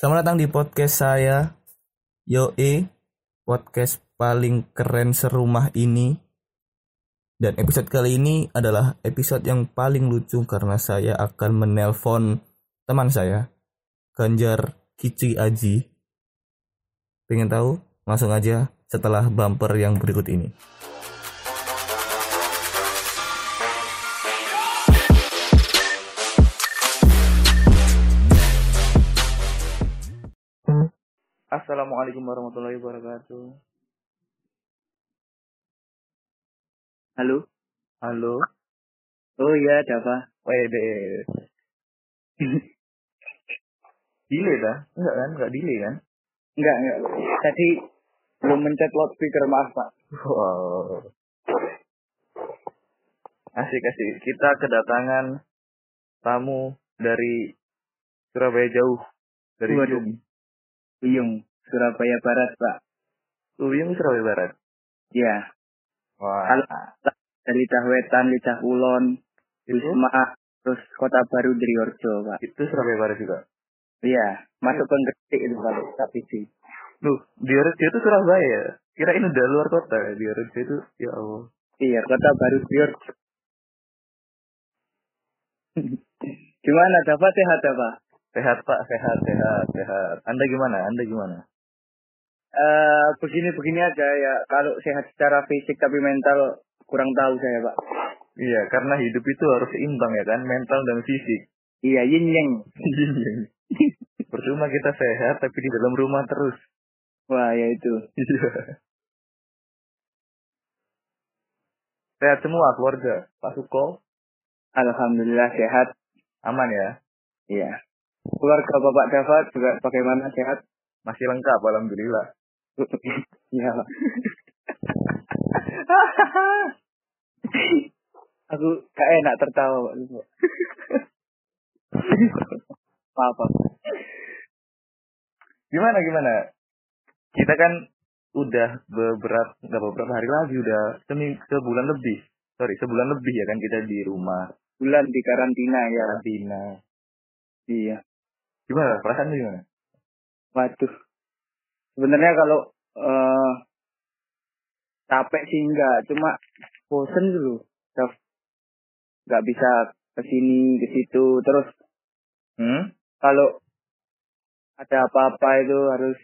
Selamat datang di podcast saya, Yoe, podcast paling keren serumah ini. Dan episode kali ini adalah episode yang paling lucu karena saya akan menelpon teman saya, Ganjar Kici Aji. Pengen tahu? Langsung aja setelah bumper yang berikut ini. Assalamualaikum warahmatullahi wabarakatuh. Halo? Halo. Oh iya, ada apa? Wede. delay dah? Enggak kan? Enggak delay kan? Enggak, enggak. Tadi belum mencet loudspeaker, maaf Pak. Wow. Asik asik. Kita kedatangan tamu dari Surabaya jauh. Dari Waduh. Uyung. Uyung, Surabaya Barat, Pak. Uyung Surabaya Barat. Ya, Wah. Halo. dari Lidah Wetan, Lidah Kulon, Itu, Wisma, terus Kota Baru Driorjo, Pak. itu Surabaya Barat juga. Iya, masuk ke Gresik itu kalau tapi sih. Loh, Diorjo itu Surabaya. Kirain udah luar kota. Diorjo itu, ya Allah. Iya, Kota Baru Driorjo. Gimana, dapat sehat apa? Sehat Pak, sehat, sehat, sehat. Anda gimana? Anda gimana? Eh, begini-begini aja ya. Kalau sehat secara fisik tapi mental kurang tahu saya, Pak. Iya, karena hidup itu harus seimbang ya kan, mental dan fisik. Iya, yin yang. Percuma kita sehat tapi di dalam rumah terus. Wah, ya itu. Iya. Sehat semua keluarga. Pak Suko Alhamdulillah sehat. aman ya. Iya. Keluarga Bapak Davat juga bagaimana sehat? Masih lengkap alhamdulillah. Iya. Aku gak enak tertawa Pak. Maaf Pak. Gimana gimana? Kita kan udah beberapa nggak beberapa hari lagi udah seming sebulan lebih. Sorry, sebulan lebih ya kan kita di rumah Bulan di karantina ya. karantina. Iya. Gimana? Perasaan lu gimana? Waduh. Sebenarnya kalau eh capek sih enggak, cuma bosen dulu. Nggak bisa ke sini ke situ terus Hmm? kalau ada apa-apa itu harus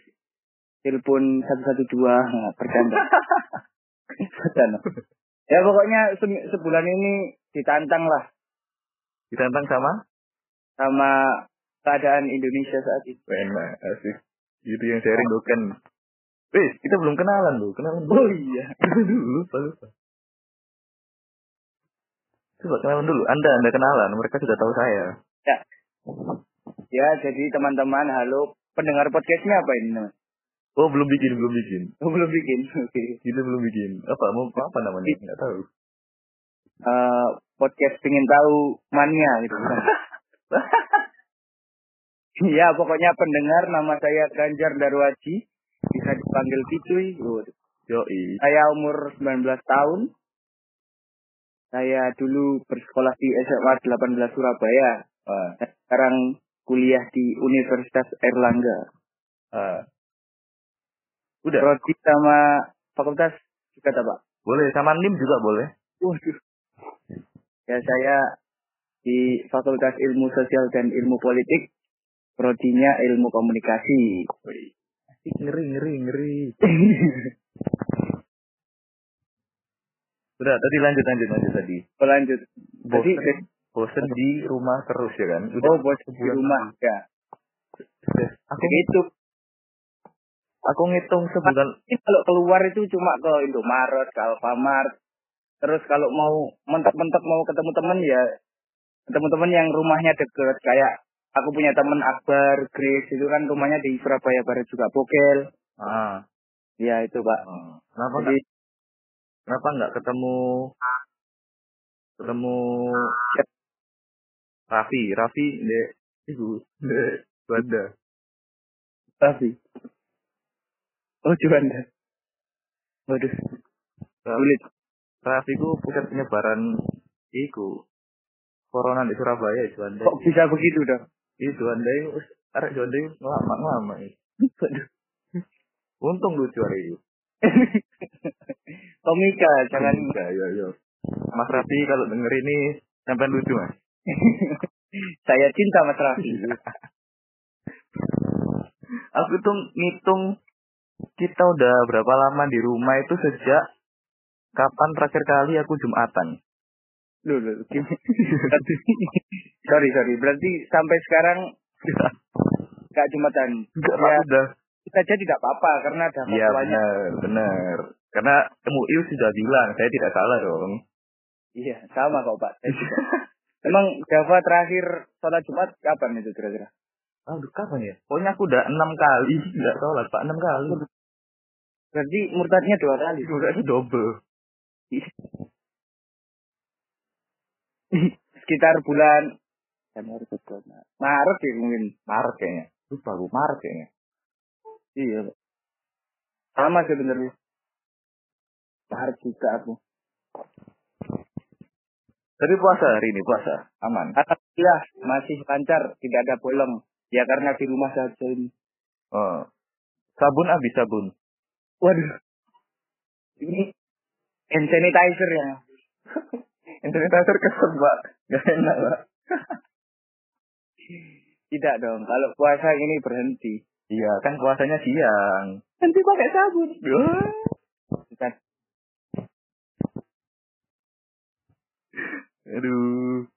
telepon 112 nah, bercanda. bercanda. Ya pokoknya se- sebulan ini ditantang lah Ditantang sama? sama keadaan Indonesia saat ini. Enak, asik. Itu yang sharing bukan. Eh, kita belum kenalan loh. Kenalan dulu. Oh iya. dulu, lupa, lupa. Coba kenalan dulu. Anda, Anda kenalan. Mereka sudah tahu saya. Ya jadi teman-teman halo pendengar podcastnya apa ini? Oh, belum bikin, belum bikin. Oh, belum bikin. Oke. Kita belum bikin. Apa? Mau apa namanya? Enggak tahu. Eh, podcast pengen tahu mania gitu. bukan? Ya pokoknya pendengar nama saya Ganjar Darwaji bisa dipanggil Kicuy. Yoi. Saya umur 19 tahun. Saya dulu bersekolah di SMA 18 Surabaya. Ah, Sekarang kuliah di Universitas Erlangga. ah. Udah. Prodi sama fakultas juga tak Pak? Boleh. Sama NIM juga boleh. Waduh. Ya saya di Fakultas Ilmu Sosial dan Ilmu Politik. Prodinya Ilmu Komunikasi. Ngeri, ngeri, ngeri. Udah, tadi lanjut, lanjut, lanjut tadi. Lanjut. Tadi Bosen, bosen di rumah terus ya kan? Udah oh bos di rumah ya. Udah. Aku Begitu. aku ngitung sebulan kalau keluar itu cuma ke Indomaret, ke Alfamart. Terus kalau mau mentok-mentok mau ketemu temen ya ketemu temen yang rumahnya deket kayak aku punya temen Akbar, Grace itu kan rumahnya di Surabaya Barat juga Bokel. ah Ya itu pak. ah. kenapa Jadi nggak kenapa nggak ketemu ketemu Raffi Raffi dek ibu dek Banda tapi oh Juanda. Waduh, sulit. Raffi ku pusat penyebaran iku corona di Surabaya Juanda Kok bisa begitu dong? Itu Juanda itu arek jode lama-lama ya. Untung lucu hari ini. Komika, jangan Enggak, ya, ya. Mas Rafi kalau denger ini sampai lucu mas. saya cinta Mas Raffi. Aku tuh ngitung kita udah berapa lama di rumah itu sejak kapan terakhir kali aku jumatan. Loh, loh, gimana? sorry, sorry. Berarti sampai sekarang gak jumatan. Enggak Ya. udah. Kita aja tidak apa-apa karena ada Iya benar, benar. Karena MUI sudah bilang saya tidak salah dong. Iya, sama kok Pak. Emang Java terakhir sholat Jumat kapan itu kira-kira? Aduh kapan ya? Pokoknya aku udah enam kali nggak sholat pak enam kali. Berarti murtadnya dua kali. Itu double. Sekitar bulan Januari Februari Maret ya mungkin. Maret kayaknya. Lupa aku Maret kayaknya. Iya. Sama sebenarnya. Maret juga aku. Tapi puasa hari ini puasa aman. Alhamdulillah masih lancar, tidak ada bolong. Ya karena di rumah saja ini. Oh. Sabun habis sabun. Waduh. Ini hand sanitizer ya. Sanitizer kesel pak. Gak enak pak. Tidak dong. Kalau puasa ini berhenti. Iya kan puasanya siang. Nanti pakai sabun. Bukan. Aduh.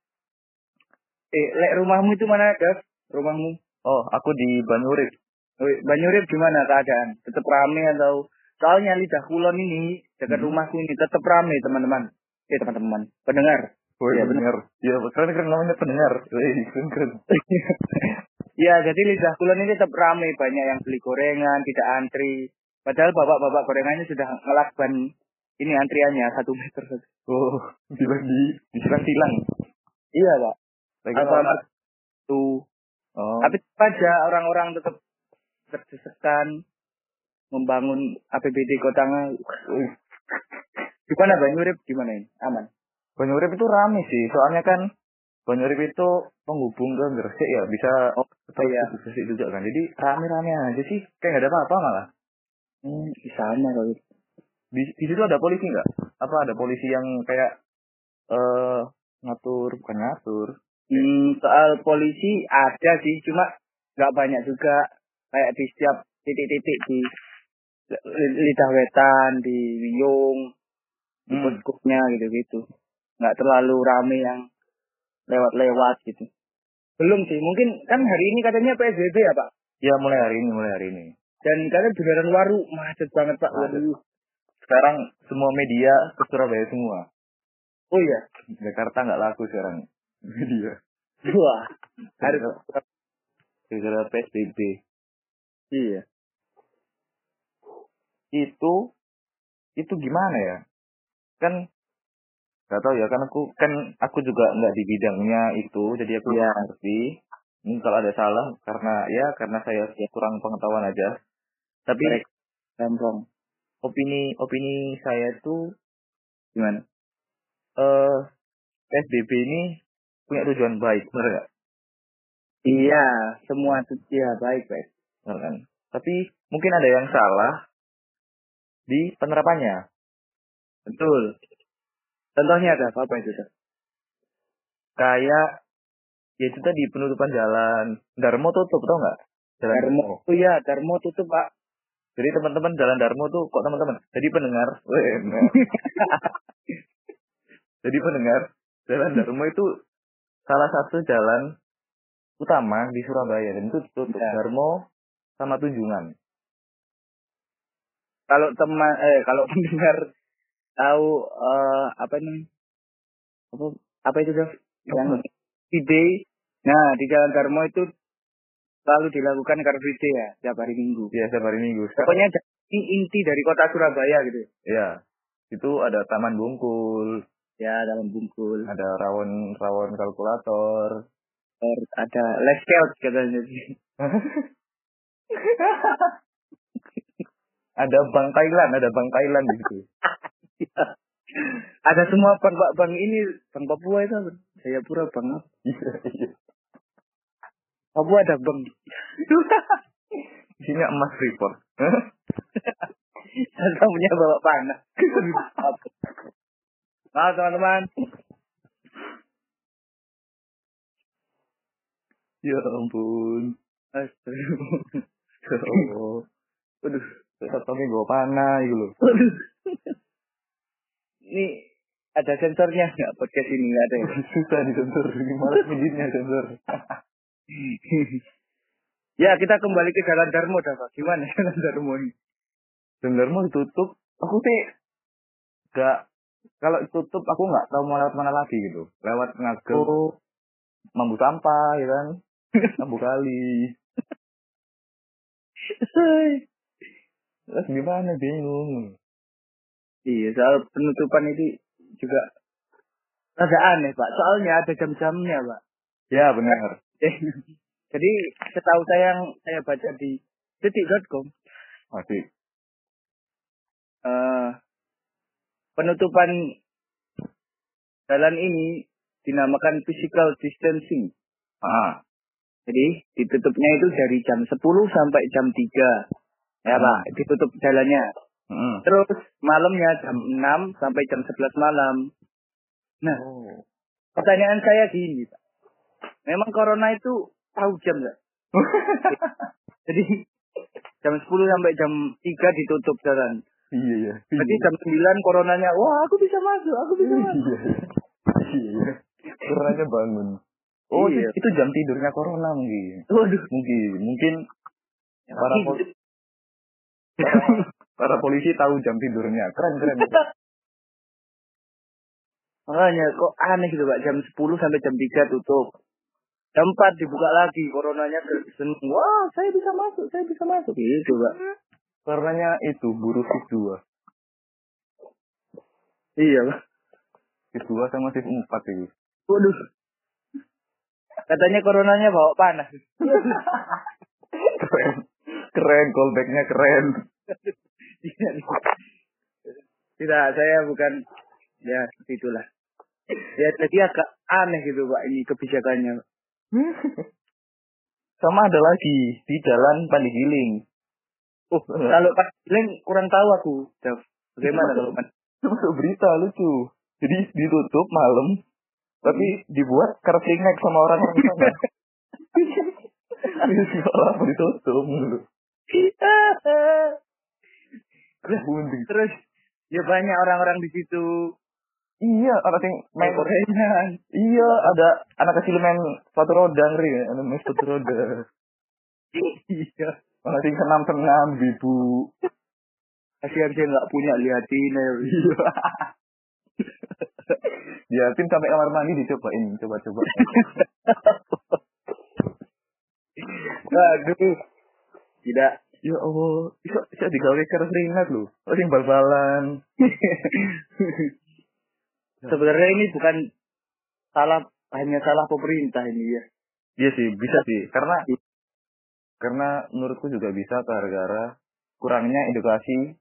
Eh, lek rumahmu itu mana, Dev? Rumahmu? Oh aku di Banyurit. Wih, Banyurip gimana keadaan? Tetap rame atau soalnya lidah kulon ini dekat Hmm. rumahku ini tetap rame teman-teman. Eh teman-teman, pendengar. Oh iya benar. Iya keren keren namanya pendengar. Keren keren. Ya jadi lidah kulon ini tetap rame banyak yang beli gorengan tidak antri. Padahal bapak-bapak gorengannya sudah ngelakban ini antriannya satu meter. Oh bilang di disilang-silang. Iya pak. Alfamart tuh. Oh. Tapi tetap aja orang-orang tetap terdesak membangun APBD kotanya. Gimana Banyurip? Gimana ini? Aman? Banyurip itu rame sih, soalnya kan Banyurip itu penghubung ke Gresik ya, bisa Oh, iya. Gresik juga kan. Jadi rame-rame aja sih, kayak nggak ada apa-apa malah. Hmm, di sana kalau Di, di situ ada polisi nggak? Apa ada polisi yang kayak eh ngatur, bukan ngatur. Hmm, soal polisi ada sih, cuma nggak banyak juga. Kayak di setiap titik-titik di li- lidah wetan, di Wiyung, Hmm. gitu-gitu. Nggak terlalu rame yang lewat-lewat gitu. Belum sih, mungkin kan hari ini katanya PSBB ya Pak? Ya mulai hari ini, mulai hari ini. Dan katanya bundaran Waru macet banget Pak. Waduh. Sekarang semua media ke Surabaya semua. Oh iya, Jakarta nggak laku sekarang media. wah. Harus. Gara-gara PSBB. Iya. itu itu gimana ya kan nggak tahu ya kan aku kan aku juga nggak di bidangnya itu jadi aku nggak ngerti ini kalau ada salah karena ya karena saya kurang pengetahuan aja tapi. Gampang. opini opini saya tuh Gimana? eh PSBB ini punya tujuan baik benar nggak Iya, semua ya baik baik. Benar kan tapi mungkin ada yang salah di penerapannya Betul. Contohnya ada apa, apa itu? Dok? kayak ya itu tadi penutupan jalan Darmo tutup tau nggak jalan Darmo. Oh iya, Darmo tutup Pak. Jadi teman-teman jalan Darmo tuh kok teman-teman. Jadi pendengar, jadi pendengar jalan Darmo itu salah satu jalan utama di Surabaya dan itu tutup Ya. Darmo sama Tunjungan. Kalau teman eh kalau pendengar tahu eh apa nih? Apa apa itu, Dok? Yang ide. Nah, di Jalan Darmo itu selalu dilakukan Car Free Day ya, tiap hari Minggu. Ya setiap hari Minggu. Pokoknya ini inti dari kota Surabaya gitu. ya itu ada Taman Bungkul, Ya, dalam bungkul. ada rawon rawon kalkulator. Ada Les Scout katanya ada Bang Thailand, ada Bang Thailand di situ. ada semua bang bang, bang ini bang Papua itu apa? Jayapura bang apa? Papua ada bang. isinya emas report. Saya punya bawa panah. Maaf teman-teman. ya ampun. Astagfirullah. Ya. Aduh, tapi gue panah gitu loh. Ini ada sensornya nggak podcast ini nggak ada ya? Susah disensor. Gimana miditnya sensor? ya kita kembali ke Jalan Darmo dah Pak. Gimana Jalan Darmo ini? Sensor mau ditutup. Aku sih gak kalau ditutup aku nggak tahu mau lewat mana lagi gitu. Lewat ngagel, Oh, mambu sampah, ya kan? Mambu kali. Terus gimana bingung. Iya soal penutupan itu juga ada aneh Pak. Soalnya ada jam-jamnya Pak. Ya benar. Eh, Jadi setahu saya yang saya baca di detik.com Masih. eh, penutupan jalan ini dinamakan physical distancing. Ah, Jadi ditutupnya itu dari jam 10 sampai jam 3. Ya. Pak, ditutup jalannya. Mm. Terus malamnya jam 6 sampai jam 11 malam. Nah, Oh. pertanyaan saya gini Pak. Memang corona itu tahu jam nggak? Jadi jam 10 sampai jam 3 ditutup jalan. Iya ya. Berarti jam 9 coronanya, wah aku bisa masuk, aku bisa masuk. Iya. Coronanya bangun. Oh, Iya. itu, jam tidurnya corona mungkin. Waduh. Mungkin, mungkin para para polisi tahu jam tidurnya. Keren keren. Makanya kok aneh gitu Pak, jam 10 sampai jam 3 tutup. Jam 4 dibuka lagi, coronanya seneng. Wah, saya bisa masuk, saya bisa masuk. Gitu Pak. Coronanya itu buru shift dua. Iya Pak. Shift dua sama shift empat itu. Waduh. Katanya coronanya bawa panas. Keren. Keren, callbacknya keren. Tidak, saya bukan ya itulah. Ya jadi agak aneh gitu Pak ini kebijakannya. Sama ada lagi di jalan Pandigiling. Oh, kalau pas bilang kurang tahu aku. Bagaimana kalau masuk berita lucu. Jadi ditutup malam, tapi dibuat night sama orang-orang di sana. Di sekolah ditutup dulu. terus, terus ya banyak orang-orang di situ Iya, orang yang main gorengan. Iya, ada anak kecil main sepatu roda ngeri, ada main sepatu roda. Iya. Orang yang senam senam, ibu. Kasihan saya nggak punya liatin. ya. Ya, tim sampai kamar mandi dicobain, coba-coba. Aduh. Tidak. Ya Allah, bisa bisa digawe night loh. Orang yang bal-balan. Sebenarnya ini bukan salah hanya salah pemerintah ini ya. Iya sih, bisa sih. Karena karena menurutku juga bisa gara-gara kurangnya edukasi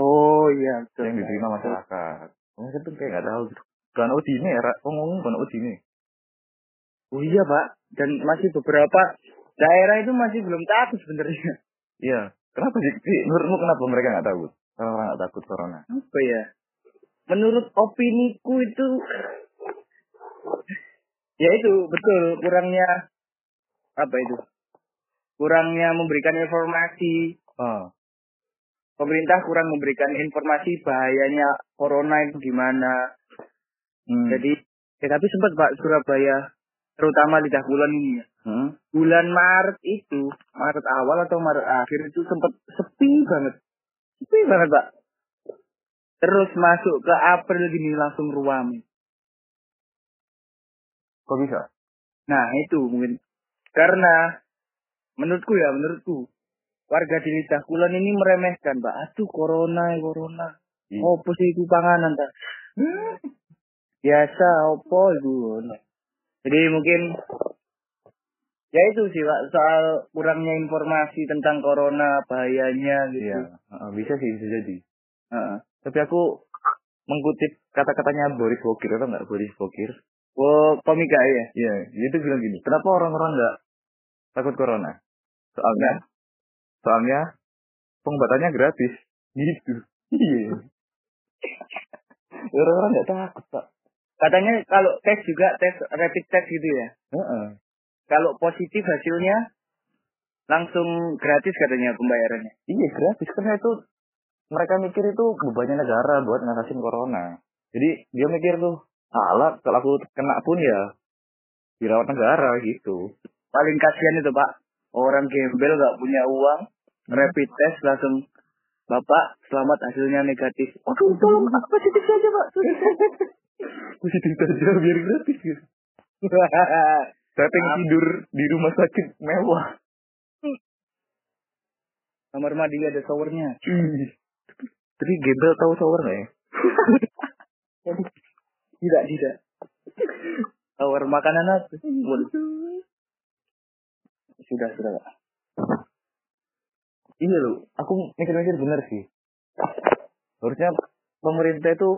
Oh iya betul. yang diterima masyarakat. Maksudnya tuh kayak nggak tahu gitu. Kan uji ini era ngomong kan uji ini. Oh iya pak. Dan masih beberapa daerah itu masih belum takut sebenarnya. Iya. Kenapa sih? Menurutmu kenapa mereka nggak takut? Karena orang nggak takut corona. Apa ya? Menurut opiniku itu ya itu betul kurangnya apa itu? Kurangnya memberikan informasi. Oh. Pemerintah kurang memberikan informasi bahayanya corona itu gimana. Hmm. Jadi ya tapi sempat Pak Surabaya terutama Lidah Kulon ini ya. Hmm? bulan Maret itu, Maret awal atau Maret akhir itu sempat sepi banget. Sepi banget, Pak. Terus masuk ke April gini langsung ruam. Kok bisa? Nah, itu mungkin karena menurutku ya, menurutku warga di Lidah Kulon ini meremehkan, Pak. Aduh, corona, corona. Iya. Opo sih itu panganan, ta? Biasa, opo itu. Jadi mungkin ya itu sih Pak soal kurangnya informasi tentang corona bahayanya gitu. Iya. Bisa sih, bisa jadi. Heeh. Tapi aku mengutip kata-katanya Boris Bokir atau nggak Boris Bokir? Oh komika ya. Iya, dia tuh bilang gini. Kenapa orang-orang nggak takut corona? Soalnya soalnya pengobatannya gratis gitu iya orang-orang nggak takut pak Katanya kalau tes juga tes rapid test gitu ya. Heeh. Kalau positif hasilnya langsung gratis katanya pembayarannya. iya gratis karena itu mereka mikir itu bebannya negara buat ngatasin corona jadi dia mikir tuh alah kalau aku kena pun ya dirawat negara gitu Paling kasihan itu Pak. Orang gembel nggak punya uang, rapid test langsung Bapak, selamat hasilnya negatif. Oke, tolong positif saja Pak. positif saja biar gratis gitu. Saya pengen tidur di rumah sakit mewah. Kamar mandi ada showernya. Tapi gembel tahu shower nggak ya? Tidak, tidak. Shower makanan apa? Sudah, sudah iya loh aku mikir-mikir bener sih. Harusnya pemerintah itu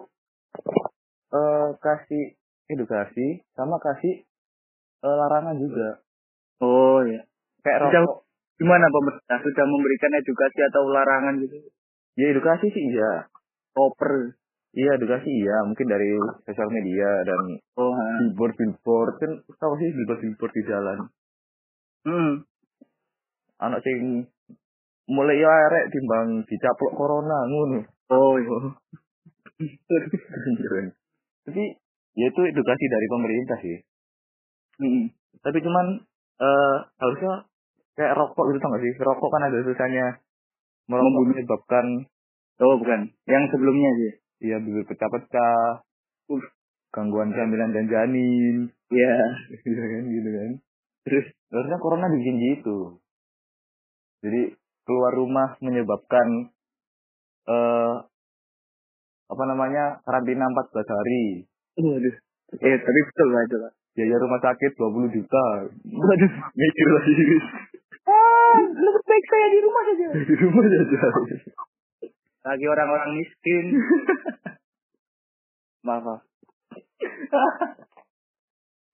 eh kasih edukasi sama kasih eh, larangan juga Oh ya. kayak Sudah- rokok Gimana pemerintah sudah memberikan edukasi atau larangan gitu? ya edukasi sih iya Koper. iya edukasi iya mungkin dari sosial media dan Oh, ha. billboard billboard kan tahu sih billboard billboard di jalan Hmm. anak sing mulai ya arek timbang dicaplok corona ngono Oh iya. tapi ya itu edukasi dari pemerintah sih Hmm. tapi cuman eh harusnya kayak rokok gitu tau gak sih rokok kan ada tulisannya merokok menyebabkan Oh bukan. Yang sebelumnya sih. ya bibir pecah-pecah Uh. gangguan kehamilan dan janin Iya. gitu kan gitu kan terus harusnya corona bikin gitu jadi keluar rumah menyebabkan eh apa namanya karantina 14 hari Waduh. Eh tapi betul lah itu Pak. biaya rumah sakit 20 juta Waduh. mikir lagi Ah, lebih baik saya di rumah saja. di rumah aja Lagi orang-orang miskin. maaf, maaf.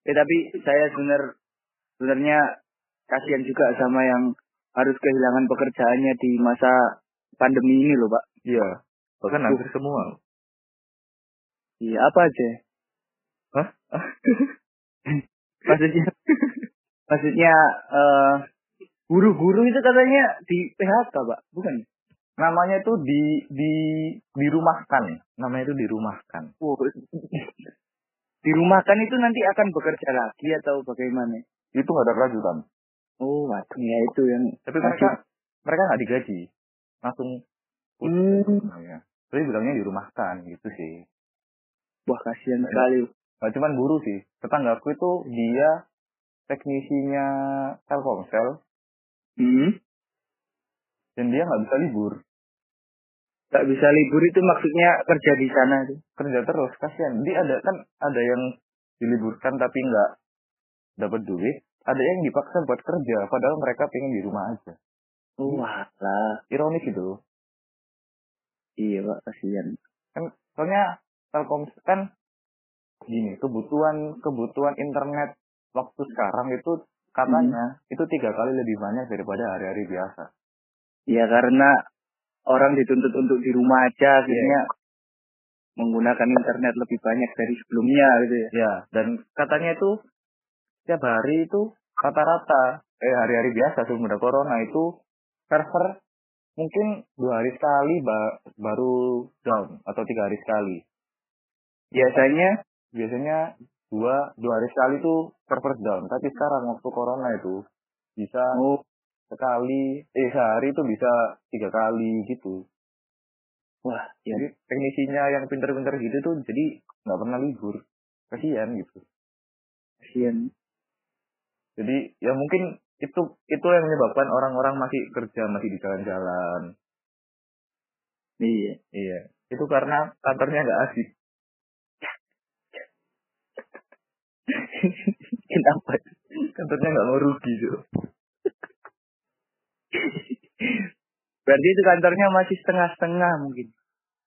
eh tapi saya sebenar sebenarnya kasihan juga sama yang harus kehilangan pekerjaannya di masa pandemi ini loh, Pak. iya bahkan hampir semua Iya, apa aja? Hah? maksudnya maksudnya eh guru-guru itu katanya di PHK, Pak. Bukan? namanya itu di di dirumahkan namanya itu dirumahkan Wow. Dirumahkan itu nanti akan bekerja lagi atau bagaimana? itu ada kelanjutan Oh, waduh ya itu yang tapi mereka mereka nggak digaji langsung Hmm. ya. tapi bilangnya dirumahkan gitu sih Wah, kasihan sekali. Gak cuman guru sih. Tetanggaku itu dia teknisinya Telkomsel Hmm. dan dia nggak bisa libur. Tak bisa libur itu maksudnya kerja di sana itu. Kerja terus, kasihan. Dia ada kan ada yang diliburkan tapi nggak dapat duit. Ada yang dipaksa buat kerja, padahal mereka pengen di rumah aja. Wah, lah. Ironis gitu. Iya, Pak, kasihan. Soalnya Telkomsel kan gini, kebutuhan kebutuhan internet waktu sekarang itu katanya itu tiga kali lebih banyak daripada hari-hari biasa. Ya karena orang dituntut untuk di rumah aja akhirnya menggunakan internet lebih banyak dari sebelumnya gitu ya. Ya, dan katanya itu tiap hari itu rata-rata eh hari-hari biasa sebelum ada corona itu server mungkin dua hari sekali ba- baru down atau tiga hari sekali. Biasanya Biasanya dua dua hari sekali itu server down. Tapi sekarang waktu corona itu bisa oh, sekali eh sehari itu bisa tiga kali gitu. wah, ya Jadi teknisinya yang pinter-pinter gitu tuh jadi nggak pernah libur. Kasihan gitu. kasihan. Jadi ya mungkin itu itu yang menyebabkan orang-orang masih kerja masih di jalan-jalan. Iya. Iya. Itu karena kantornya nggak asik. Kenapa? Kantornya nggak mau rugi tuh. Berarti itu kantornya masih setengah-setengah mungkin.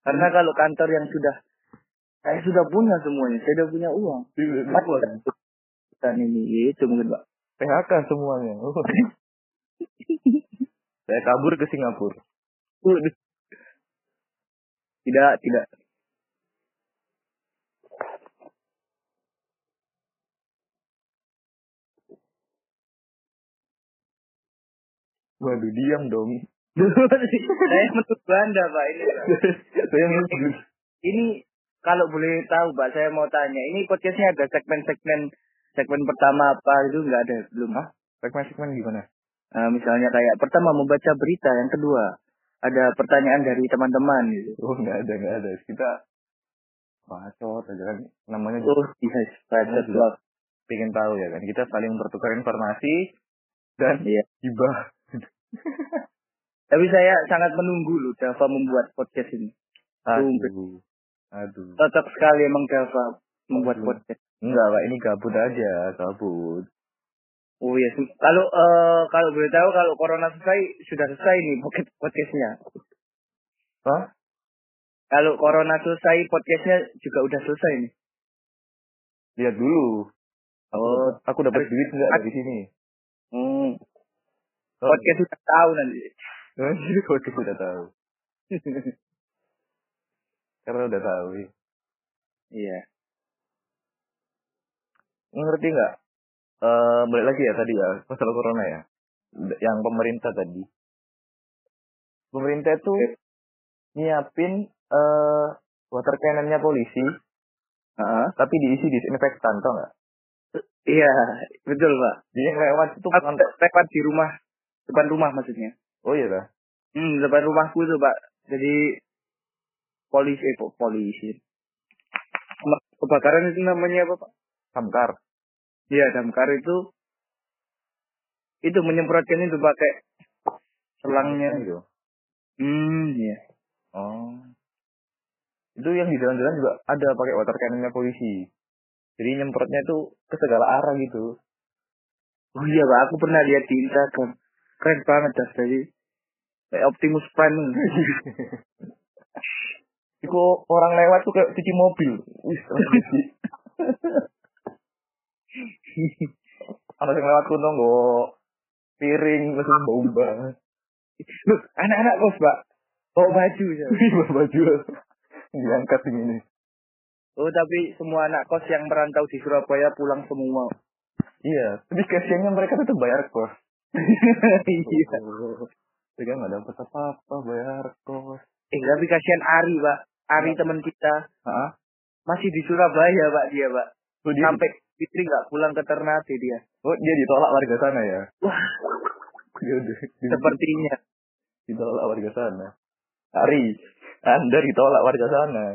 Karena kalau kantor yang sudah saya sudah punya semuanya, saya sudah punya uang. Dan ini itu mungkin Pak. PHK semuanya. Oh. Saya kabur ke Singapura. Tidak, tidak. Waduh, diam dong. Saya menurut Anda, Pak. Ini. Saya ini kalau boleh tahu, Pak, saya mau tanya. Ini podcastnya ada segmen-segmen segmen pertama apa itu nggak ada belum? Hah? Segmen-segmen gimana? Eh, misalnya kayak pertama membaca berita, yang kedua ada pertanyaan dari teman-teman gitu. Oh, nggak ada, nggak ada. Kita bacot aja kan. Namanya juga Oh, yes, bacot juga. loh. pengen tahu ya kan. Kita saling bertukar informasi dan Iya. hibah. Tapi saya sangat menunggu loh Dava membuat podcast ini. Aduh. Aduh. Cocok sekali emang Dava membuat Aduh. podcast. Enggak, Pak. Ini gabut aja. Gabut. Oh iya, kalau eh, kalau boleh tahu kalau corona selesai sudah selesai nih podcast- podcastnya. Hah? Kalau corona selesai podcastnya juga udah selesai nih. Lihat dulu. Aku, Oh. aku dapat duit enggak dari sini? Podcast sudah tahu nanti. Jadi kau udah tahu. Karena udah tahu. ya. Iya. Ngerti nggak? Eh balik lagi ya tadi ya masalah corona ya. Yang pemerintah tadi. Pemerintah itu nyiapin eh water cannonnya polisi, Heeh. tapi diisi disinfektan, tau nggak? Iya, betul pak. Jadi lewat itu lewat di rumah, depan rumah maksudnya. Oh iya dah. Hmm, depan rumahku tuh pak. Jadi polisi, eh, po- polisi. Kebakaran itu namanya apa pak? Samkar. Iya, damkar itu itu menyemprotkan itu pakai selangnya. gitu. Hmm, iya. Oh. Itu yang di jalan-jalan juga ada pakai water cannonnya polisi. Jadi nyemprotnya itu ke segala arah gitu. Oh iya pak, aku pernah lihat di Instagram. Keren banget das tadi. Kayak Optimus Prime. Itu orang lewat tuh kayak cuci mobil. Cuci. Anak yang lewat kuno nggo piring langsung bau banget. Anak-anak kos pak. Bawa baju. ya. Bawa baju diangkat ini. Oh tapi semua anak kos yang merantau di Surabaya pulang semua. Iya, tapi kasihannya mereka tetap bayar kos. Iya. Oh, Mereka nggak dapat apa-apa bayar kos. Eh tapi kasihan Ari pak. Ari teman kita masih di Surabaya pak dia pak. Oh, dia, Sampai Fitri nggak pulang ke Ternate dia. oh, dia ditolak warga sana ya? Wah sepertinya. ditolak warga sana. Ari, Anda ditolak warga sana.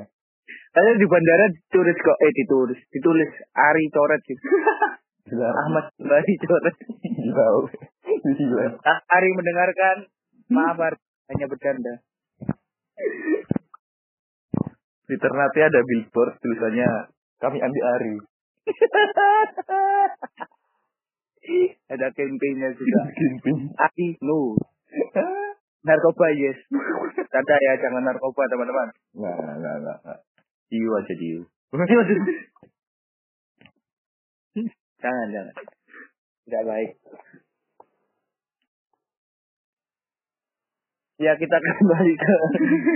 Saya di bandara ditulis kok eh ditulis ditulis Ari coret. Gila. Ahmad Bari coret. Gila. Gila. Ah, Ari mendengarkan maaf Ari hanya bercanda. Di Ternate ada billboard tulisannya kami anti Ari. Ada campaignnya juga. Ari no. Narkoba yes. Tanda ya jangan narkoba teman-teman. Nggak, nggak, nggak. Diu aja diu. jangan jangan. Tidak baik. Ya kita kembali ke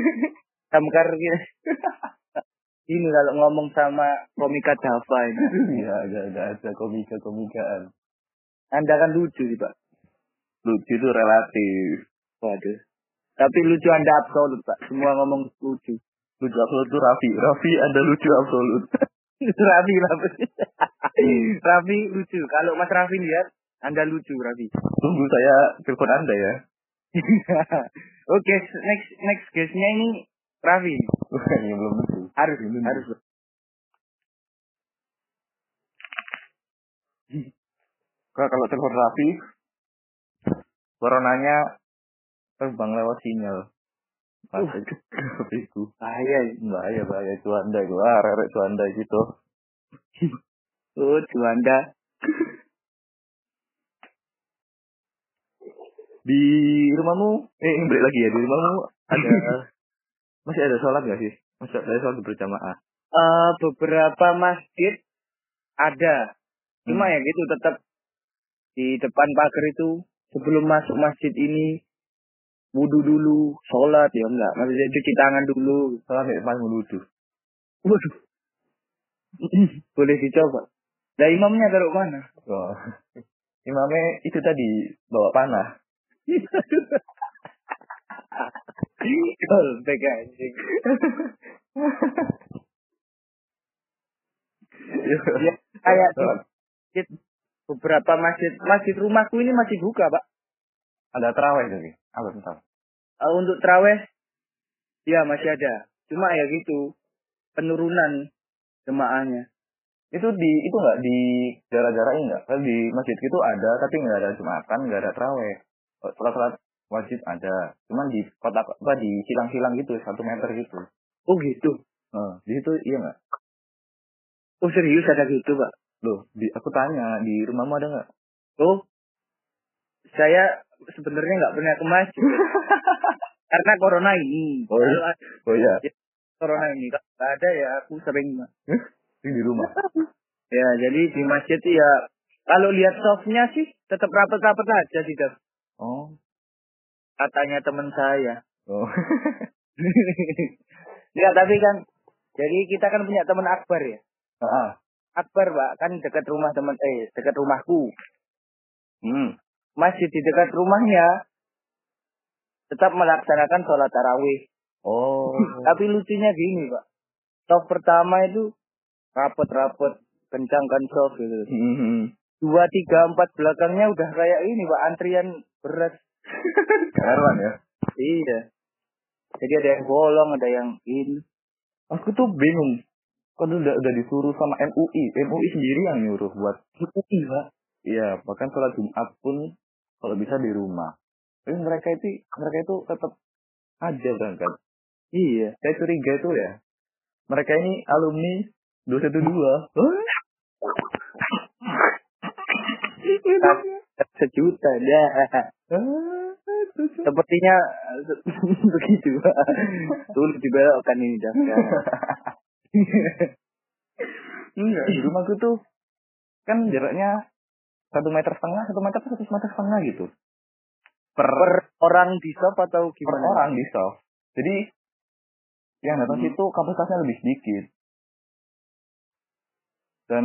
Damkar kita. Ini kalau ngomong sama komika Java ini. Iya, ada, ada, ada komika-komikaan. Anda kan lucu sih Pak. Lucu itu relatif. Waduh. Tapi lucu Anda absolut Pak. Semua ngomong lucu. Lucu absolut itu Raffi. Raffi ada lucu absolut. Raffi, Raffi. Raffi lucu. Kalau Mas Raffi lihat, Anda lucu Raffi. Tunggu saya telepon Anda ya. Oke, next next guestnya ini Raffi. Wah, ini belum lucu. Harus, Belum. harus. Kalau telepon Raffi, coronanya terbang lewat sinyal. Itu Bahaya. bahaya bahaya cuanda itu ah rerek cuanda gitu Oh, Juanda. Di rumahmu eh ini balik lagi ya di rumahmu ada masih ada sholat nggak sih masih ada sholat berjamaah Eh, beberapa masjid ada. Cuma Hmm. ya gitu tetap di depan pagar itu sebelum masuk masjid ini wudhu dulu, sholat ya enggak. Maksudnya cuci tangan dulu. Salah nih pas wudhu. Waduh. Boleh dicoba. Nah imamnya taruh mana? Oh. Imamnya itu tadi bawa panah. Kolbek anjing. Ya, kayak di masjid, beberapa masjid masjid rumahku ini masih buka pak Ada terawih tadi. Apa tentang? Eh, untuk teraweh ya masih ada cuma ya gitu penurunan jemaahnya Itu di itu nggak di daerah-daerah ini nggak? Di masjid itu ada tapi nggak ada jumatan, nggak ada terawih. Sholat-sholat wajib ada. Cuman di kota apa di silang-silang gitu satu meter gitu. oh gitu Nah, di situ iya nggak? oh serius ada gitu pak Loh, di, aku tanya di rumahmu ada nggak? oh saya sebenarnya nggak pernah ke masjid karena corona ini Oh, iya. Oh iya, corona ini nggak ada ya aku sering di rumah. ya jadi di masjid ya kalau lihat softnya sih tetap rapat-rapat aja sih. Oh, katanya teman saya. Oh. ya tapi kan jadi kita kan punya teman Akbar ya? Ah, Akbar pak kan dekat rumah teman eh dekat rumahku. Hmm. masjid di dekat rumahnya tetap melaksanakan sholat tarawih. Oh, tapi lucunya gini pak. Soft pertama itu rapet-rapet kencangkan soft gitu. Hmm. dua tiga empat belakangnya udah kayak ini pak antrian berat Karuan ya. iya jadi ada yang bolong ada yang ini Aku tuh bingung. Kan udah udah disuruh sama MUI. MUI sendiri yang nyuruh buat iya pak iya, bahkan sholat Jumat pun kalau bisa di rumah. Tapi mereka itu mereka itu tetap aja berangkat. iya Saya curiga itu ya. Mereka ini alumni 212. Sejuta ya sepertinya begitu sulit dibelokkan ini dah Enggak, di rumahku tuh kan jaraknya satu meter setengah, satu meter satu meter setengah gitu. Per, per orang di shop atau per gimana orang di soft. Jadi yang datang Hmm. situ kapasitasnya lebih sedikit. Dan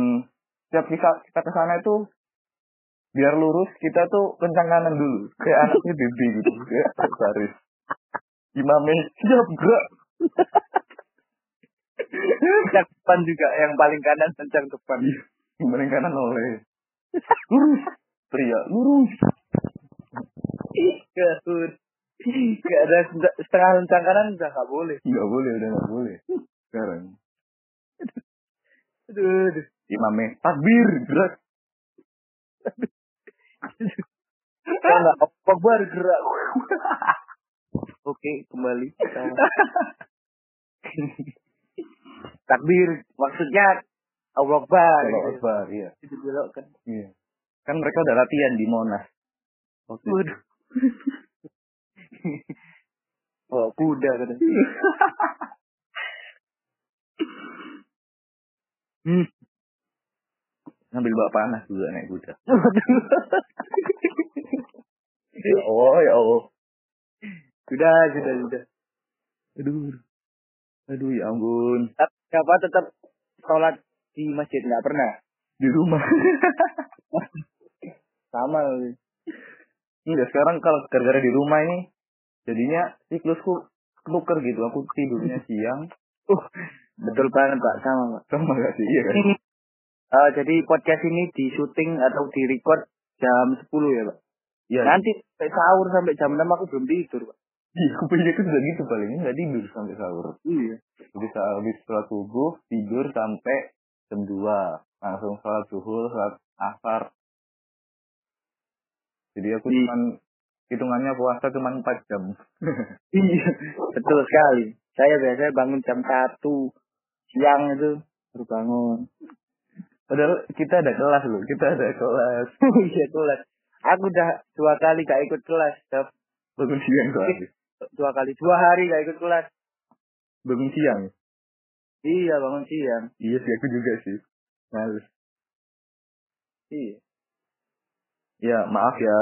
setiap kita kita ke sana itu biar lurus kita tuh kencang kanan dulu. Kayak anaknya baby gitu kayak baris imamnya siap gerak kencang depan juga yang paling kanan kencang depan. Paling kanan oleh. Lurus. Pria lurus. Gahur. Gak ada setengah kencang kanan udah gak boleh. Nggak boleh udah nggak boleh. Sekarang. Aduh, aduh. imamnya takbir gerak Kalau nggak apa oke kembali takbir maksudnya Allah Akbar Allah. Akbar iya itu belokkan iya kan mereka udah latihan di Monas waktu. Waduh. oh kuda kan hmm. Ngambil bawa panas juga naik kuda ya Allah ya Allah. Sudah sudah sudah. Aduh aduh. Ya ampun. Siapa tetap sholat di masjid? Nggak pernah? Di rumah. Sama enggak sekarang kalau gara-gara di rumah ini jadinya siklusku ketuker gitu. Aku tidurnya siang. Betul banget pak. Sama pak. Sama gak sih? Iya kan Eh, jadi podcast ini di syuting atau di record jam 10 ya pak? Iya nanti sampai sahur sampai jam 6 aku belum tidur pak. Iya aku punya itu juga gitu paling nggak tidur sampai sahur. Iya. Bisa habis sholat subuh tidur sampai jam 2 langsung sholat zuhur sholat asar. Jadi aku Iya. cuman hitungannya puasa cuman 4 jam. Iya betul sekali. Saya biasanya bangun jam 1 siang itu baru bangun padahal kita ada kelas loh. Kita ada kelas. Oh iya kelas. Aku udah dua kali gak ikut kelas Dap. bangun siang kelas dua kali dua hari gak ikut kelas. Bangun siang? Iya bangun siang. Iya sih aku juga sih. Males. Iya. Ya maaf ya.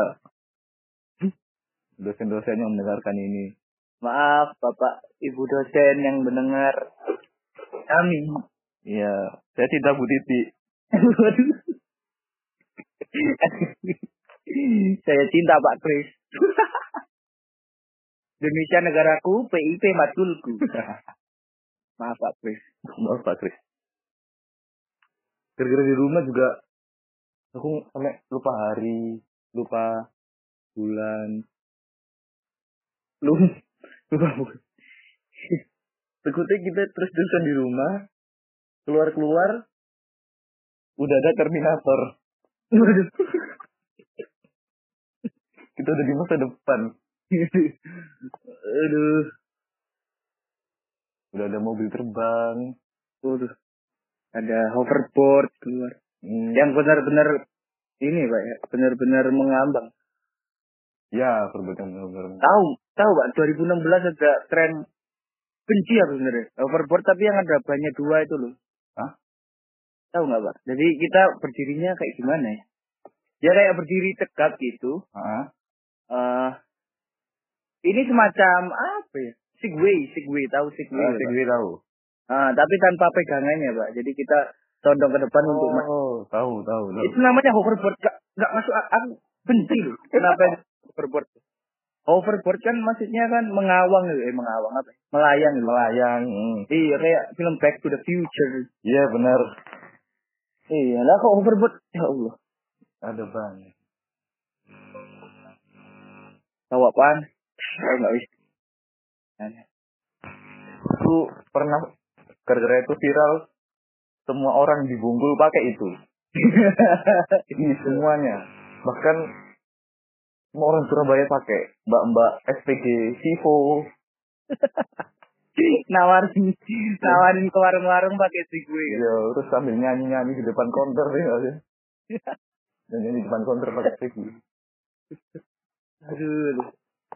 Dosen-dosen yang mendengarkan ini. Maaf Bapak Ibu dosen yang mendengar. Kami. Iya, saya cinta Bu Titi. Waduh. Saya cinta Pak Kris. Indonesia negaraku, PIP matulku. Maaf Pak Kris. Maaf Pak Kris. Gara-gara di rumah juga aku sampai lupa hari, lupa bulan. Lu lupa bukan. Takutnya kita terus-terusan di rumah, keluar-keluar, udah ada Terminator. Kita udah di masa depan. Aduh. Udah ada mobil terbang. Waduh. Ada hoverboard keluar. Hmm, Yang benar-benar ini Pak ya, benar-benar mengambang. ya, perbuatan benar Tahu, tahu Pak, 2016 ada tren benci aku sebenarnya. Hoverboard tapi yang ada banyak dua itu loh. Tahu nggak Pak? Jadi kita berdirinya kayak gimana ya? Ya kayak berdiri tegak gitu. Ah, eh ini semacam apa ya? Segway, segway, tahu segway? ah, Pak? gue tahu. Ah, tapi tanpa pegangannya, Pak. Jadi kita condong ke depan untuk ma- Oh, tahu, tahu, tahu. itu namanya hoverboard. Gak, gak masuk aku benci loh. Kenapa hoverboard? Hoverboard kan maksudnya kan mengawang gitu, eh mengawang apa? ya? Melayang gitu. Melayang. hmm. Iya, kayak film Back to the Future. Iya, benar. Iya, lah kok hoverboard? Ya Allah. Ada banyak. Tahu apaan? Tahu nggak wis? Itu pernah gara-gara itu viral semua orang di Bungkul pakai itu. Ini semuanya. Bahkan semua orang Surabaya pakai. Mbak-mbak SPG Vivo. nawarin, nawarin ke warung-warung pakai segway. Kan? Ya, terus sambil nyanyi-nyanyi di depan counter ya. sih? Nyanyi di depan counter pakai SPG. Aduh.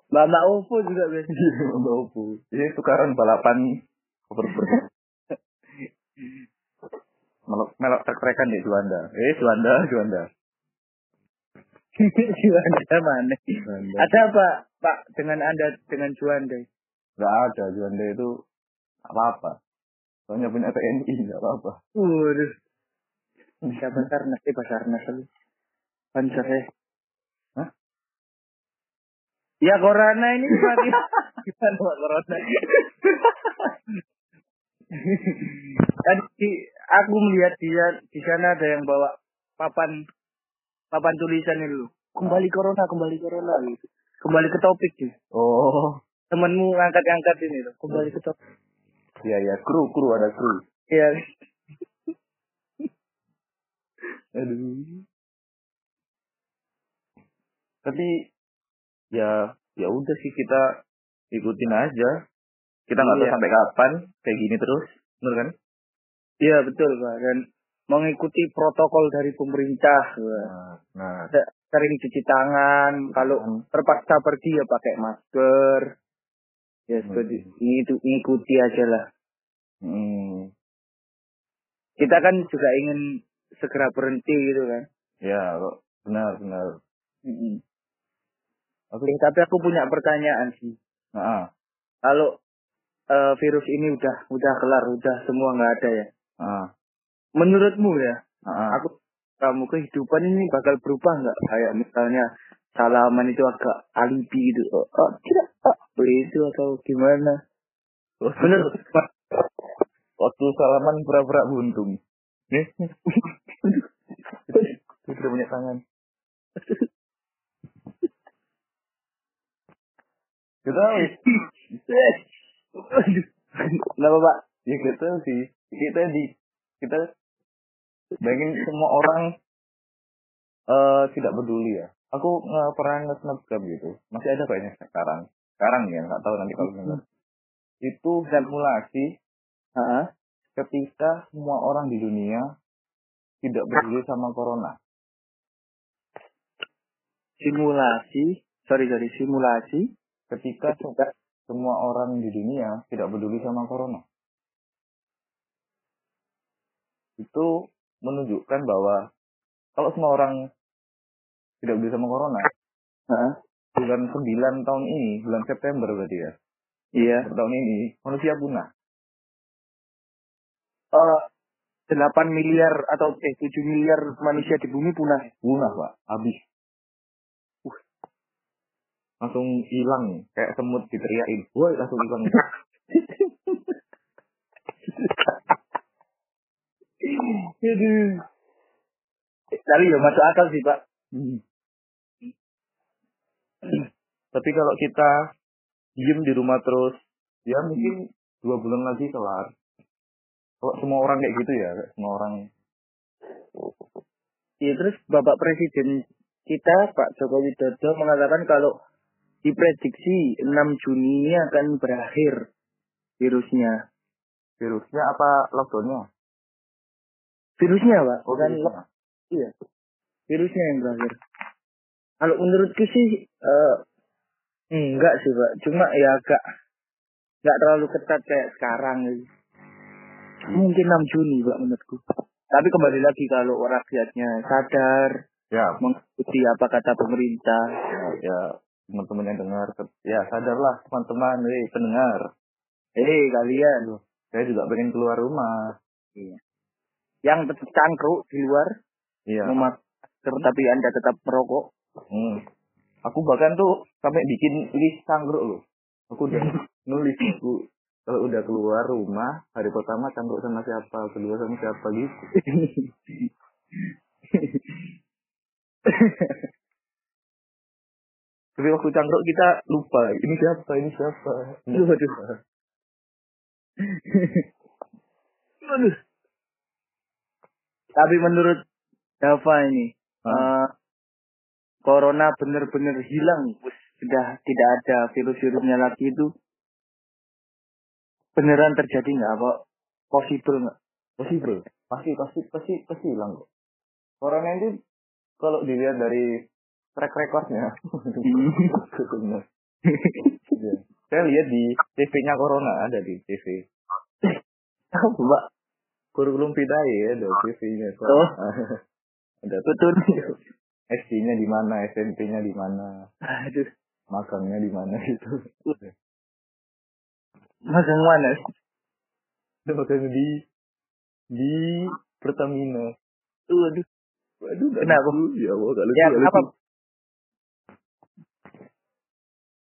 Mbak Mbak Ovo juga biasa. Mbak Opu. Ini tukaran balapan hoverboard. melok melok trek-trekan di Juanda. Eh, Juanda, Juanda. Juanda mana? Juanda. Ada apa, Pak, dengan Anda dengan Juanda? Gak ada Juanda itu apa-apa. Soalnya punya TNI gak apa-apa. Waduh. Bisa Basarnas, eh Basarnas lu. Panser ya. Hah? Ya corona ini mati. Gimana Pak corona? Tadi aku melihat dia di sana ada yang bawa papan papan tulisan itu. Kembali corona, kembali corona gitu. Kembali ke topik gitu. Oh, Temenmu ngangkat-ngangkat ini loh. Kembali ke topik. iya ya kru kru ada kru. Iya. Aduh. Tapi ya ya udah sih kita ikutin aja. Kita nggak tahu Iya. sampai kapan kayak gini terus, bener kan? Iya betul Pak. Dan mengikuti protokol dari pemerintah. Nah, nah Se- Sering cuci tangan. Kalau terpaksa pergi ya pakai masker. Ya Hmm. seperti itu ngikuti aja lah. hmm, Kita kan juga ingin segera berhenti gitu kan. ya benar benar. Aku Eh, tapi aku punya pertanyaan sih. nah, Kalau eh, virus ini udah udah kelar, udah semua nggak ada ya. ah, Menurutmu ya, ah, aku kamu kehidupan ini bakal berubah nggak? Kayak misalnya salaman itu agak alibi gitu. Oh, oh, tidak, oh, itu atau gimana? Bener. Waktu salaman pura-pura buntung. Nih, sudah punya tangan. Kita Kenapa pak? ya kita sih kita di kita bayangin semua orang eh tidak peduli ya. Aku nggak pernah nge-snapgram gitu. Masih ada kayaknya sekarang. Sekarang ya, nggak tahu nanti kalau dengar. Itu simulasi Heeh. ketika semua orang di dunia tidak peduli sama corona. Simulasi, sorry sorry simulasi. Ketika se- semua orang di dunia tidak peduli sama corona. Itu menunjukkan bahwa kalau semua orang tidak peduli sama corona, Heeh. Bulan 9 tahun ini, bulan September berarti ya. Iya. Tahun ini manusia punah. Eh, 8 miliar atau eh 7 miliar manusia di bumi punah. Punah, Pak. Habis. Uh. Langsung hilang kayak semut diteriakin. Woi, langsung hilang. Aduh. Tapi ya masuk akal sih, Pak. Hmm. Tapi kalau kita diem di rumah terus, ya mungkin dua bulan lagi kelar. Kalau semua orang kayak gitu ya, semua orang. Ya terus Bapak Presiden kita Pak Joko Widodo mengatakan kalau diprediksi 6 Juni ini akan berakhir virusnya. Virusnya apa lockdownnya? Virusnya Pak, Oh, virusnya. Iya. Virusnya yang berakhir. Kalau menurutku sih eh enggak sih, Pak. Cuma ya agak enggak terlalu ketat kayak sekarang. Mungkin 6 Juni, Pak, menurutku. Tapi kembali lagi kalau rakyatnya sadar Ya, mengikuti apa kata pemerintah. ya, ya teman-teman yang dengar, ya sadarlah teman-teman, hei pendengar. Eh, kalian Saya juga pengen keluar rumah. yang tetap cangkruk di luar Iya. memakai tapi Anda tetap merokok. Hmm. Aku bahkan tuh sampai bikin list cangkruk loh. Aku udah nulis aku kalau udah keluar rumah hari pertama cangkruk sama siapa, kedua sama siapa gitu. Tapi waktu cangkruk kita lupa ini siapa, ini siapa. Waduh. siapa. Aduh. Tapi menurut Dava ini, Hah? eh, corona benar-benar hilang, sudah tidak ada virus-virusnya lagi itu. Beneran terjadi nggak apa? Possible nggak? Possible. Pasti pasti pasti pasti hilang kok. Corona itu kalau dilihat dari track recordnya, benar. Iya. Saya lihat di TV-nya Corona ada di TV. Tahu Mbak? Kurikulum vitae ada TV-nya. Oh. ada Betul. SD-nya di mana, SMP-nya di mana, Aduh, magangnya di mana gitu. magang mana? Magang di di Pertamina. Waduh. Waduh, Kenapa? lucu. Ya Allah, lucu. Ya, kenapa? lucu.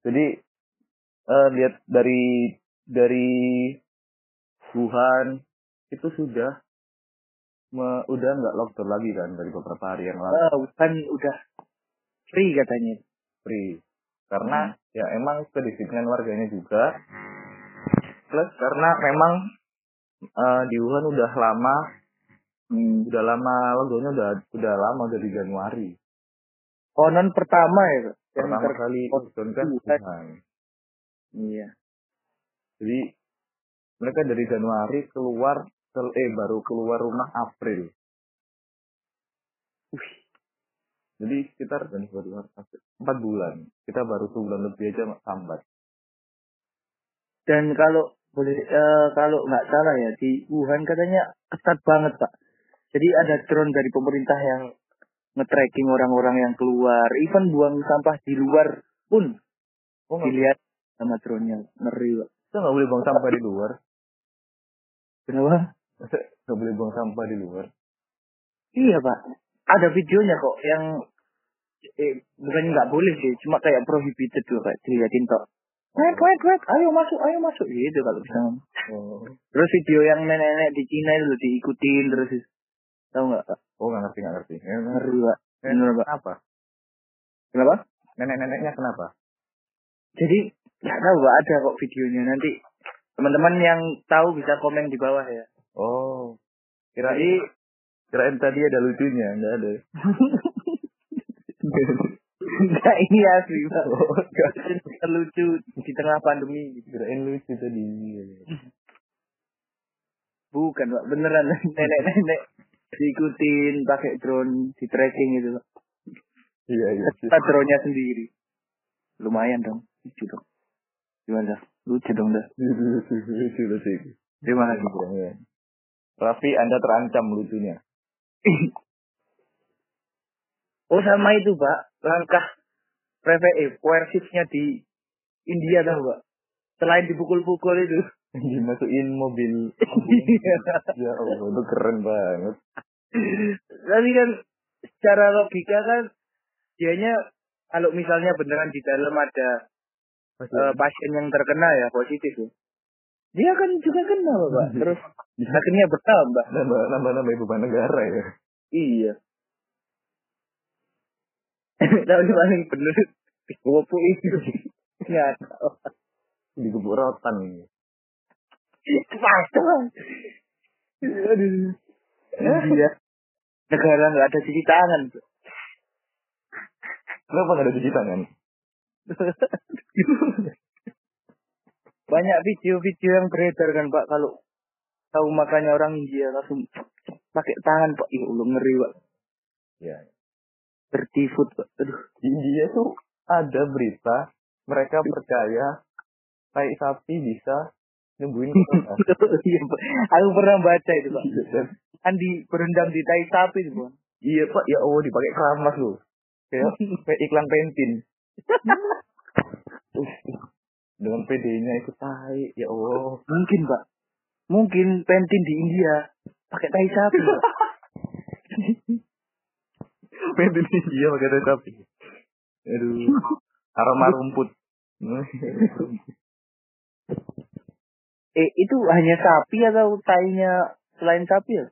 Jadi eh, lihat dari dari Wuhan itu sudah me- udah nggak lockdown lagi kan dari beberapa hari yang lalu Oh, kan udah free katanya. free karena ya emang kedisiplinan warganya juga plus karena memang eh, di Wuhan udah lama Hmm. udah lama lockdownnya udah udah lama dari Januari Konon pertama ya? Yang pertama ter- kali lockdown kan Wuhan. Wuhan Iya. jadi mereka dari Januari keluar kel- eh baru keluar rumah April Wih. jadi sekitar dan baru empat bulan kita baru sebulan lebih aja sambat Dan kalau boleh eh, kalau nggak salah ya di Wuhan katanya ketat banget pak. Jadi ada drone dari pemerintah yang nge-tracking orang-orang yang keluar, even buang sampah di luar pun oh dilihat sama drone-nya. Ngeri pak. kita nggak boleh buang sampah di luar Kenapa? nggak boleh buang sampah di luar Iya pak. Ada videonya kok yang eh, bukan nggak boleh sih, cuma kayak prohibited tuh kayak dilihatin kok. Wait, wait, wait, ayo masuk, ayo masuk gitu kalau bisa. oh Terus video yang nenek-nenek di Cina itu diikutin terus tahu nggak Pak? oh nggak ngerti nggak ngerti Ngeri pak. Bener, Pak. kenapa Kenapa? nenek-neneknya kenapa Jadi nggak tahu pak ada kok videonya nanti teman-teman yang tahu bisa komen di bawah ya. Oh kirain Jadi kirain tadi ada lucunya nggak ada nggak ini asli pak. oh nggak. Terlucu di tengah pandemi. gitu. kirain lucu tadi Bukan pak, beneran nenek-nenek diikutin pakai drone di tracking gitu pak. iya iya Kita drone-nya sendiri. Lumayan dong, lucu dong. Gimana? Lucu dong dah. lucu lucu lucu Terima kasih. Raffi anda terancam lucunya Oh sama itu pak, langkah preve eh, coercifnya di India tau gak? Selain dipukul-pukul itu. dimasukin mobil ya Allah itu keren banget Tapi kan secara logika kan dianya kalau misalnya beneran di dalam ada eh, pasien yang terkena ya positif ya. Dia kan juga kena Pak. Terus akhirnya bertambah. nambah nambah nambah beban negara ya Iya. Tapi paling bener Gopo itu. Ya. digebuk rotan Pasal. Aduh. Iya. Negara nggak ada cuci tangan. kenapa nggak ada cuci tangan Banyak video-video yang beredar kan Pak kalau tahu makannya orang India langsung pakai tangan Pak. Ih, ulung ngeri Pak. ya Dirty food Pak. Aduh. di India tuh ada berita mereka percaya tai sapi bisa nyembuhin Iya, Pak. Aku pernah baca itu Pak. Dan Kan di berendam di tai sapi itu Pak. iya pak ya Allah dipakai keramas loh kayak iklan pentin dengan PD-nya itu tai ya Allah. Mungkin Pak. Mungkin pentin di India. Pakai tai sapi pentin India pakai tai sapi. Aduh. Aroma rumput. Eh itu hanya sapi atau tainya selain sapi ya?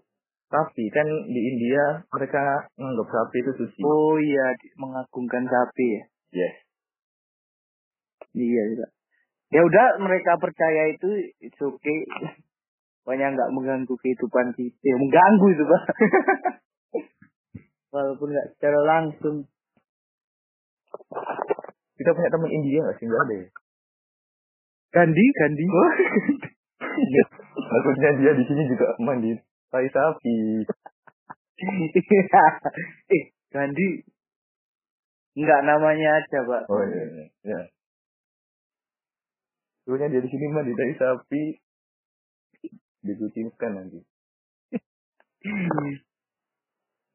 sapi. Kan di India mereka menganggap sapi itu suci. Oh iya, di- mengagungkan sapi ya. yes. Iya, iya. Ya udah mereka percaya itu it's okay. Pokoknya nggak mengganggu kehidupan kita. Ya, mengganggu itu, Pak. Walaupun nggak secara langsung. kita punya teman India nggak sih nggak ada ya Gandhi, Gandhi. Iya. maksudnya dia di sini juga mandi tai sapi eh, Gandhi. Nggak namanya aja, Pak. oh iya iya ya Dulunya dia di sini mandi tai sapi dikucilkan nanti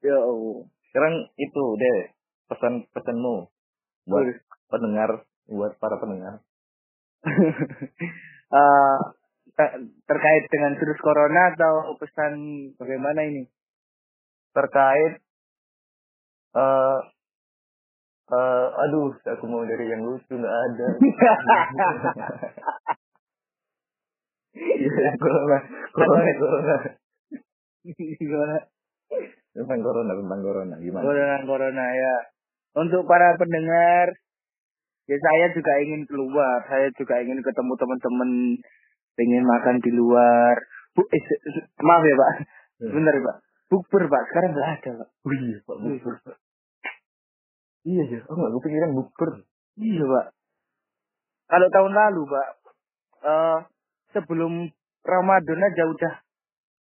ya Allah. sekarang itu deh pesan pesanmu buat Waduh. pendengar buat para pendengar ter- terkait dengan virus corona atau pesan bagaimana ini? terkait eh eh aduh aku mau dari yang lucu nggak ada Iya, corona corona corona Gimana? tentang corona tentang corona gimana Corona corona ya. Untuk para pendengar, ya saya juga ingin keluar. Saya juga ingin ketemu teman-teman, pengen makan di luar. Bu, eh, maaf ya Pak, Ya. sebentar ya Pak. Bukber Pak, sekarang nggak ada Pak. oh iya pak bukber. Iya ya aku nggak kepikiran bukber Iya Pak. Kalau tahun lalu Pak, eh sebelum Ramadan aja udah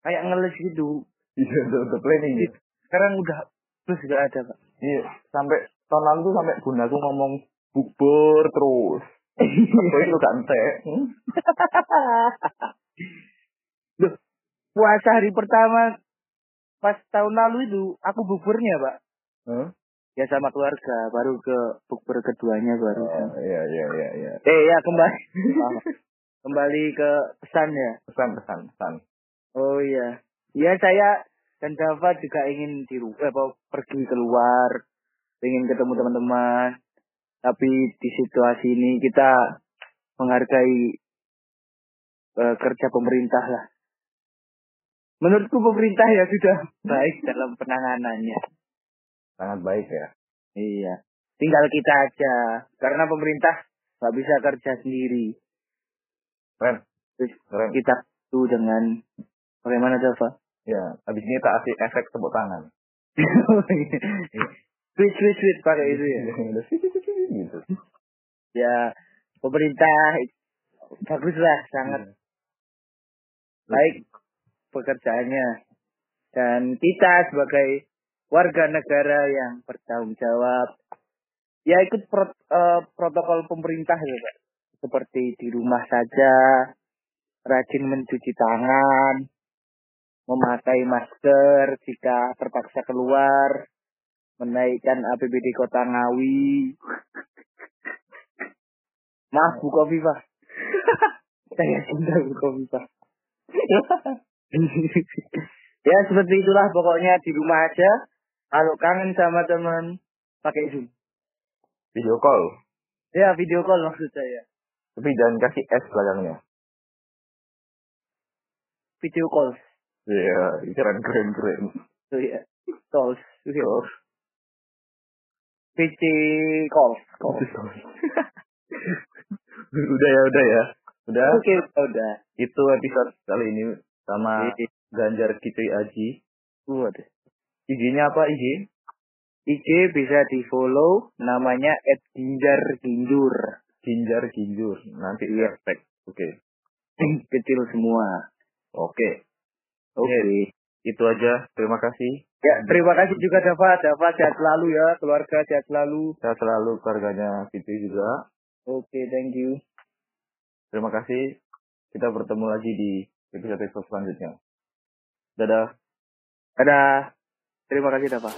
kayak ngeles gitu. iya udah udah planning ya Sekarang udah terus nggak ada Pak. iya sampai tahun lalu tuh sampai bundaku ngomong bukber terus Terus itu kan teh hmm? Loh, puasa hari pertama pas tahun lalu itu aku buburnya pak Hah? Ya sama keluarga. Baru ke bukber keduanya baru. Oh, iya iya iya iya. Eh ya kembali. Kembali ke pesan ya? Pesan pesan pesan. Oh iya. Ya saya dan Dava juga ingin di eh, pergi keluar. Ingin ketemu teman-teman. Tapi di situasi ini kita menghargai eh, kerja pemerintah lah. Menurutku pemerintah ya sudah baik dalam penanganannya sangat baik ya. Iya. Tinggal kita aja. Karena pemerintah nggak bisa kerja sendiri. Keren. Terus keren. kita tuh dengan bagaimana Dava ya habis ini tak kasih efek tepuk tangan. Sweet, sweet, sweet pakai itu ya. Gitu Ya, pemerintah baguslah, sangat baik pekerjaannya. Dan kita sebagai warga negara yang bertanggung jawab, ya ikut pro- eh, protokol pemerintah ya Pak. Seperti di rumah saja, rajin mencuci tangan, memakai masker jika terpaksa keluar, menaikkan APBD Kota Ngawi, Maaf Bu Kofifa. Saya cinta Bu Kofifa. ya seperti itulah pokoknya di rumah aja. Kalau kangen sama teman pakai Zoom. Video call. Ya video call maksud saya. Tapi jangan kasih S belakangnya. Video call. Iya, keren keren keren. Oh iya. Calls. Terus, PC call. Call. udah ya, udah ya. Udah. Oke, udah. Itu episode kali ini sama Iya. Ganjar Kitui Aji. Waduh. IG-nya apa IG? IG bisa di follow namanya @ginjar_ginjur. Ginjar Ginjur. Nanti Iya. tag. Oke. Kecil semua. Oke. Oke. Itu aja. Terima kasih. Ya, terima kasih juga Dava. Dava sehat selalu ya, keluarga sehat selalu. Saya selalu keluarganya Kitui juga. Oke, thank you. Terima kasih. Kita bertemu lagi di episode-episode selanjutnya. Dadah. Dadah. Terima kasih Dava.